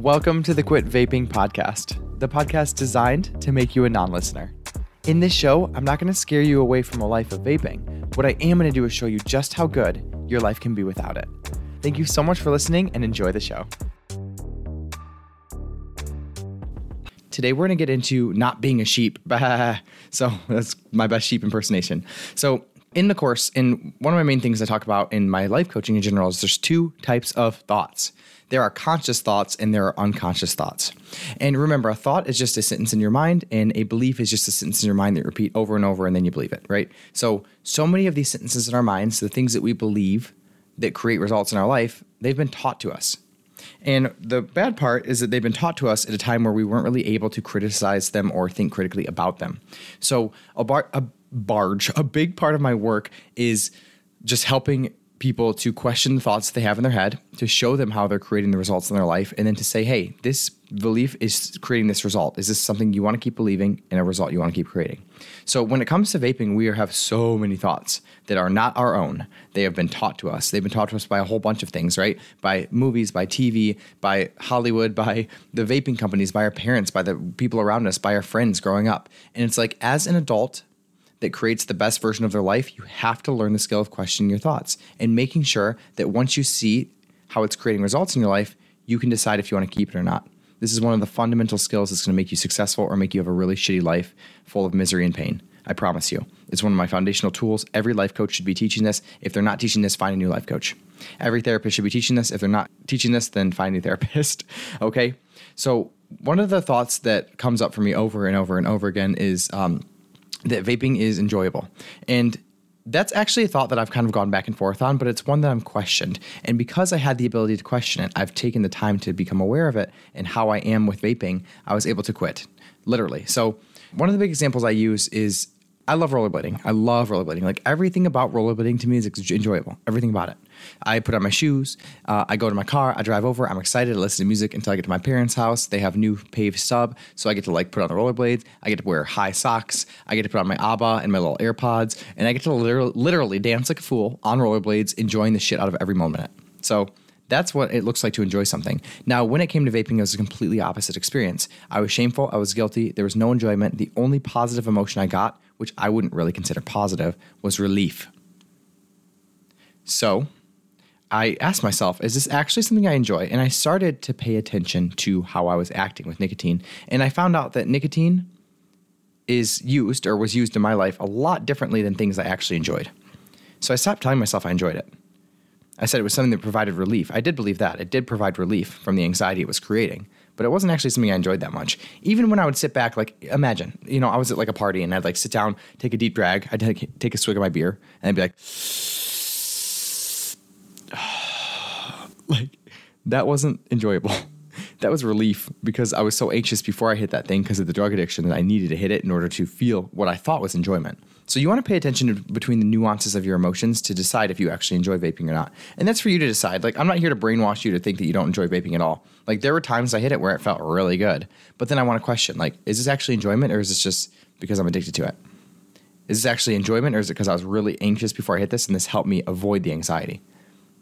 Welcome to the Quit Vaping Podcast, the podcast designed to make you a non listener. In this show, I'm not going to scare you away from a life of vaping. What I am going to do is show you just how good your life can be without it. Thank you so much for listening and enjoy the show. Today, we're going to get into not being a sheep. so, that's my best sheep impersonation. So, in the course, and one of my main things I talk about in my life coaching in general is there's two types of thoughts. There are conscious thoughts and there are unconscious thoughts. And remember, a thought is just a sentence in your mind, and a belief is just a sentence in your mind that you repeat over and over, and then you believe it, right? So, so many of these sentences in our minds, the things that we believe that create results in our life, they've been taught to us. And the bad part is that they've been taught to us at a time where we weren't really able to criticize them or think critically about them. So, a, bar- a barge, a big part of my work is just helping people to question the thoughts they have in their head, to show them how they're creating the results in their life, and then to say, hey, this belief is creating this result. Is this something you want to keep believing and a result you want to keep creating? So when it comes to vaping, we have so many thoughts that are not our own. They have been taught to us. They've been taught to us by a whole bunch of things, right? By movies, by TV, by Hollywood, by the vaping companies, by our parents, by the people around us, by our friends growing up. And it's like as an adult, that creates the best version of their life, you have to learn the skill of questioning your thoughts and making sure that once you see how it's creating results in your life, you can decide if you want to keep it or not. This is one of the fundamental skills that's going to make you successful or make you have a really shitty life full of misery and pain. I promise you. It's one of my foundational tools. Every life coach should be teaching this. If they're not teaching this, find a new life coach. Every therapist should be teaching this. If they're not teaching this, then find a new therapist. okay? So, one of the thoughts that comes up for me over and over and over again is um, that vaping is enjoyable. And that's actually a thought that I've kind of gone back and forth on, but it's one that I'm questioned. And because I had the ability to question it, I've taken the time to become aware of it and how I am with vaping, I was able to quit, literally. So, one of the big examples I use is I love rollerblading. I love rollerblading. Like everything about rollerblading to me is enjoyable. Everything about it. I put on my shoes. Uh, I go to my car. I drive over. I'm excited. I listen to music until I get to my parents' house. They have new paved stub, so I get to like put on the rollerblades. I get to wear high socks. I get to put on my ABBA and my little AirPods, and I get to literally, literally dance like a fool on rollerblades, enjoying the shit out of every moment. So that's what it looks like to enjoy something. Now, when it came to vaping, it was a completely opposite experience. I was shameful. I was guilty. There was no enjoyment. The only positive emotion I got, which I wouldn't really consider positive, was relief. So I asked myself, is this actually something I enjoy? And I started to pay attention to how I was acting with nicotine. And I found out that nicotine is used or was used in my life a lot differently than things I actually enjoyed. So I stopped telling myself I enjoyed it. I said it was something that provided relief. I did believe that. It did provide relief from the anxiety it was creating, but it wasn't actually something I enjoyed that much. Even when I would sit back, like, imagine, you know, I was at like a party and I'd like sit down, take a deep drag, I'd take, a swig of my beer, and I'd be like, like, that wasn't enjoyable. that was relief because I was so anxious before I hit that thing because of the drug addiction that I needed to hit it in order to feel what I thought was enjoyment. So you want to pay attention to, between the nuances of your emotions to decide if you actually enjoy vaping or not. And that's for you to decide. Like I'm not here to brainwash you to think that you don't enjoy vaping at all. Like there were times I hit it where it felt really good, but then I want to question like is this actually enjoyment or is this just because I'm addicted to it? Is this actually enjoyment or is it because I was really anxious before I hit this and this helped me avoid the anxiety?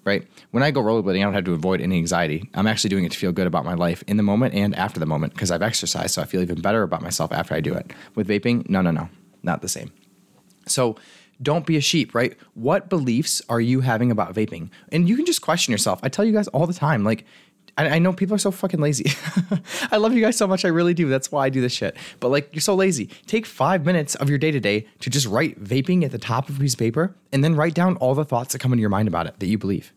Right? When I go rollerblading, I don't have to avoid any anxiety. I'm actually doing it to feel good about my life in the moment and after the moment because I've exercised, so I feel even better about myself after I do it. With vaping, no, no, no, not the same. So don't be a sheep, right? What beliefs are you having about vaping? And you can just question yourself. I tell you guys all the time, like, I, I know people are so fucking lazy. I love you guys so much. I really do. That's why I do this shit. But like, you're so lazy. Take five minutes of your day to day to just write vaping at the top of a piece of paper and then write down all the thoughts that come into your mind about it that you believe.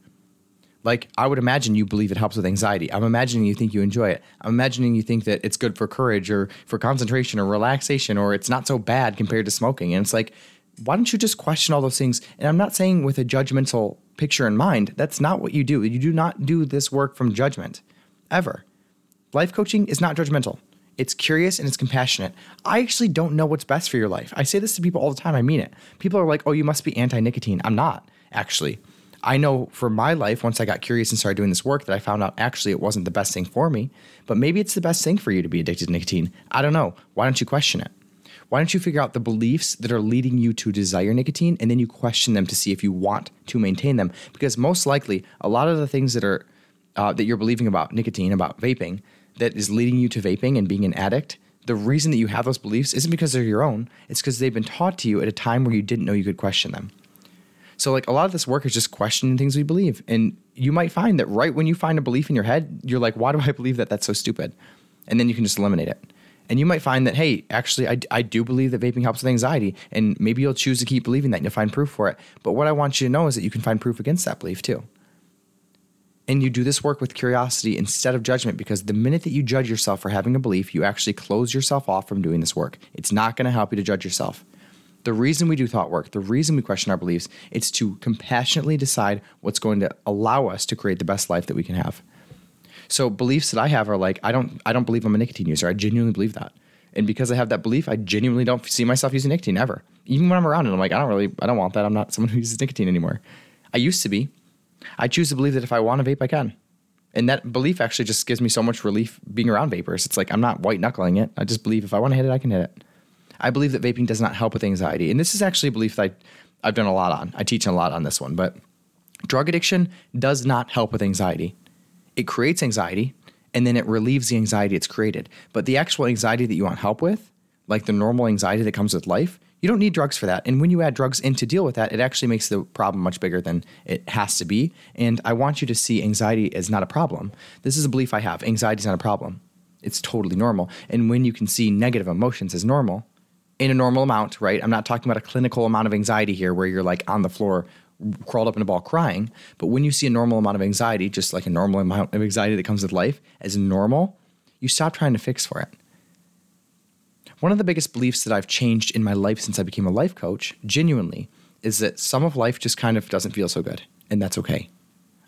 Like, I would imagine you believe it helps with anxiety. I'm imagining you think you enjoy it. I'm imagining you think that it's good for courage or for concentration or relaxation or it's not so bad compared to smoking. And it's like, why don't you just question all those things? And I'm not saying with a judgmental picture in mind. That's not what you do. You do not do this work from judgment, ever. Life coaching is not judgmental. It's curious and it's compassionate. I actually don't know what's best for your life. I say this to people all the time. I mean it. People are like, oh, you must be anti nicotine. I'm not, actually. I know for my life, once I got curious and started doing this work, that I found out actually it wasn't the best thing for me. But maybe it's the best thing for you to be addicted to nicotine. I don't know. Why don't you question it? Why don't you figure out the beliefs that are leading you to desire nicotine and then you question them to see if you want to maintain them? Because most likely, a lot of the things that are uh, that you're believing about nicotine, about vaping, that is leading you to vaping and being an addict, the reason that you have those beliefs isn't because they're your own, it's because they've been taught to you at a time where you didn't know you could question them. So, like, a lot of this work is just questioning things we believe. And you might find that right when you find a belief in your head, you're like, why do I believe that? That's so stupid. And then you can just eliminate it. And you might find that, hey, actually, I, I do believe that vaping helps with anxiety. And maybe you'll choose to keep believing that and you'll find proof for it. But what I want you to know is that you can find proof against that belief too. And you do this work with curiosity instead of judgment because the minute that you judge yourself for having a belief, you actually close yourself off from doing this work. It's not going to help you to judge yourself. The reason we do thought work, the reason we question our beliefs, it's to compassionately decide what's going to allow us to create the best life that we can have. So beliefs that I have are like I don't I don't believe I'm a nicotine user. I genuinely believe that. And because I have that belief, I genuinely don't see myself using nicotine ever. Even when I'm around it, I'm like, I don't really, I don't want that. I'm not someone who uses nicotine anymore. I used to be. I choose to believe that if I want to vape, I can. And that belief actually just gives me so much relief being around vapers. It's like I'm not white knuckling it. I just believe if I want to hit it, I can hit it. I believe that vaping does not help with anxiety. And this is actually a belief that I, I've done a lot on. I teach a lot on this one. But drug addiction does not help with anxiety. It creates anxiety and then it relieves the anxiety it's created. But the actual anxiety that you want help with, like the normal anxiety that comes with life, you don't need drugs for that. And when you add drugs in to deal with that, it actually makes the problem much bigger than it has to be. And I want you to see anxiety as not a problem. This is a belief I have anxiety is not a problem, it's totally normal. And when you can see negative emotions as normal, in a normal amount, right? I'm not talking about a clinical amount of anxiety here where you're like on the floor crawled up in a ball crying. But when you see a normal amount of anxiety, just like a normal amount of anxiety that comes with life as normal, you stop trying to fix for it. One of the biggest beliefs that I've changed in my life since I became a life coach, genuinely, is that some of life just kind of doesn't feel so good, and that's okay.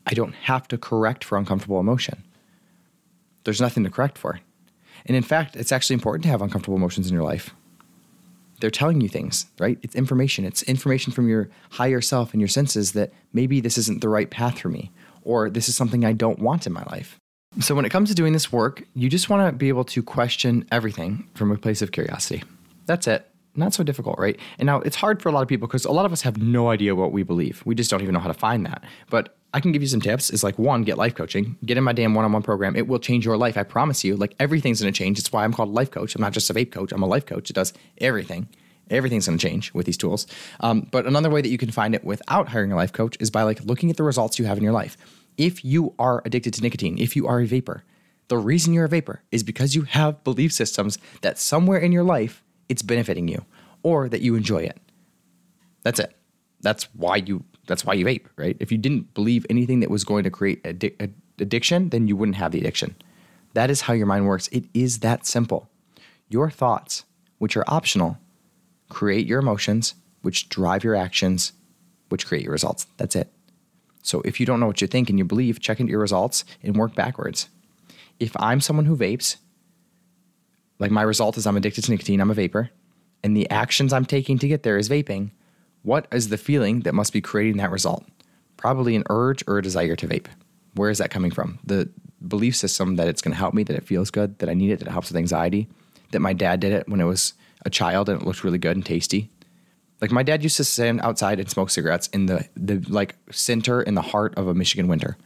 I don't have to correct for uncomfortable emotion. There's nothing to correct for. And in fact, it's actually important to have uncomfortable emotions in your life. They're telling you things, right? It's information. It's information from your higher self and your senses that maybe this isn't the right path for me, or this is something I don't want in my life. So, when it comes to doing this work, you just want to be able to question everything from a place of curiosity. That's it. Not so difficult, right? And now it's hard for a lot of people because a lot of us have no idea what we believe. We just don't even know how to find that. But I can give you some tips. It's like one, get life coaching, get in my damn one on one program. It will change your life. I promise you. Like everything's going to change. It's why I'm called a life coach. I'm not just a vape coach, I'm a life coach. It does everything. Everything's going to change with these tools. Um, but another way that you can find it without hiring a life coach is by like looking at the results you have in your life if you are addicted to nicotine, if you are a vaper, the reason you're a vaper is because you have belief systems that somewhere in your life it's benefiting you or that you enjoy it. That's it. That's why you that's why you vape, right? If you didn't believe anything that was going to create addi- addiction, then you wouldn't have the addiction. That is how your mind works. It is that simple. Your thoughts, which are optional, create your emotions, which drive your actions, which create your results. That's it. So if you don't know what you think and you believe, check into your results and work backwards. If I'm someone who vapes, like my result is I'm addicted to nicotine, I'm a vaper, and the actions I'm taking to get there is vaping, what is the feeling that must be creating that result? Probably an urge or a desire to vape. Where is that coming from? The belief system that it's going to help me, that it feels good, that I need it, that it helps with anxiety, that my dad did it when it was a child and it looked really good and tasty. Like my dad used to stand outside and smoke cigarettes in the the like center in the heart of a Michigan winter.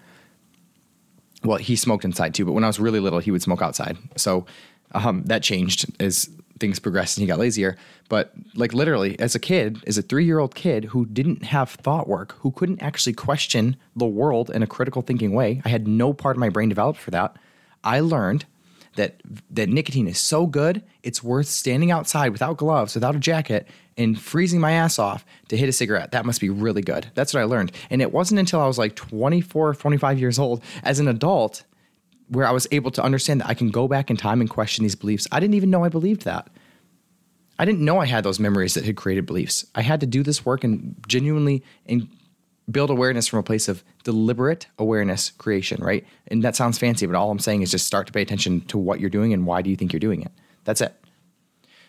Well, he smoked inside too, but when I was really little, he would smoke outside. So um, that changed as things progressed and he got lazier. But like literally, as a kid, as a three year old kid who didn't have thought work, who couldn't actually question the world in a critical thinking way, I had no part of my brain developed for that. I learned that that nicotine is so good, it's worth standing outside without gloves, without a jacket, and freezing my ass off to hit a cigarette. That must be really good. That's what I learned. And it wasn't until I was like 24, 25 years old as an adult where I was able to understand that I can go back in time and question these beliefs. I didn't even know I believed that. I didn't know I had those memories that had created beliefs. I had to do this work and genuinely and build awareness from a place of deliberate awareness creation, right? And that sounds fancy, but all I'm saying is just start to pay attention to what you're doing and why do you think you're doing it. That's it.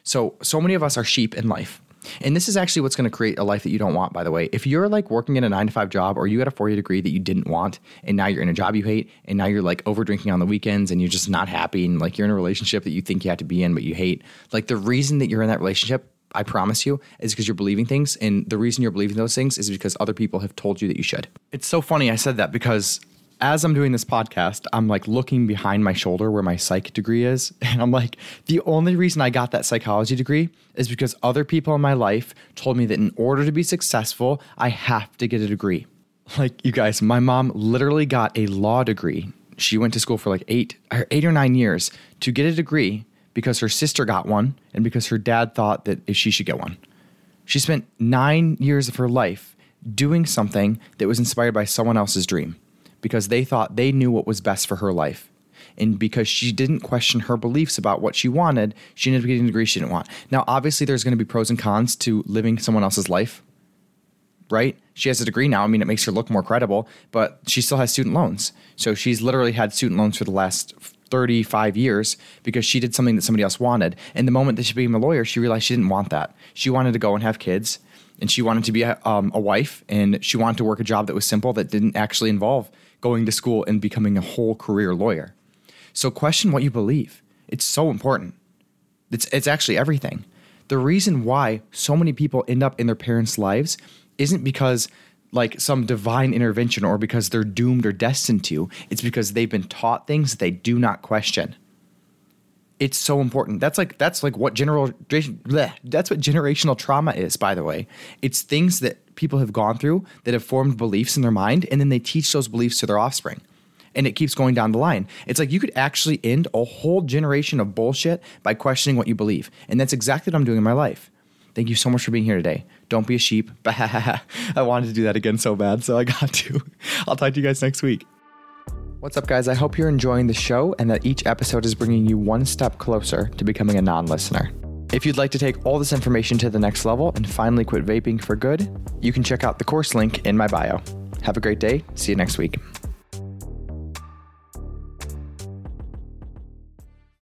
So, so many of us are sheep in life. And this is actually what's going to create a life that you don't want, by the way. If you're like working in a nine to five job or you had a four year degree that you didn't want, and now you're in a job you hate, and now you're like over drinking on the weekends and you're just not happy, and like you're in a relationship that you think you have to be in, but you hate, like the reason that you're in that relationship, I promise you, is because you're believing things. And the reason you're believing those things is because other people have told you that you should. It's so funny I said that because as I'm doing this podcast, I'm like looking behind my shoulder where my psych degree is. And I'm like, the only reason I got that psychology degree is because other people in my life told me that in order to be successful, I have to get a degree. Like, you guys, my mom literally got a law degree. She went to school for like eight or eight or nine years to get a degree because her sister got one and because her dad thought that she should get one. She spent nine years of her life doing something that was inspired by someone else's dream because they thought they knew what was best for her life. And because she didn't question her beliefs about what she wanted, she ended up getting a degree she didn't want. Now, obviously, there's going to be pros and cons to living someone else's life, right? She has a degree now. I mean, it makes her look more credible, but she still has student loans. So she's literally had student loans for the last 35 years because she did something that somebody else wanted. And the moment that she became a lawyer, she realized she didn't want that. She wanted to go and have kids, and she wanted to be a, um, a wife, and she wanted to work a job that was simple that didn't actually involve going to school and becoming a whole career lawyer. So question what you believe. It's so important. It's it's actually everything. The reason why so many people end up in their parents' lives isn't because like some divine intervention or because they're doomed or destined to. It's because they've been taught things that they do not question. It's so important. That's like that's like what general bleh, that's what generational trauma is, by the way. It's things that people have gone through that have formed beliefs in their mind, and then they teach those beliefs to their offspring. And it keeps going down the line. It's like you could actually end a whole generation of bullshit by questioning what you believe. And that's exactly what I'm doing in my life. Thank you so much for being here today. Don't be a sheep. I wanted to do that again so bad, so I got to. I'll talk to you guys next week. What's up, guys? I hope you're enjoying the show and that each episode is bringing you one step closer to becoming a non listener. If you'd like to take all this information to the next level and finally quit vaping for good, you can check out the course link in my bio. Have a great day. See you next week.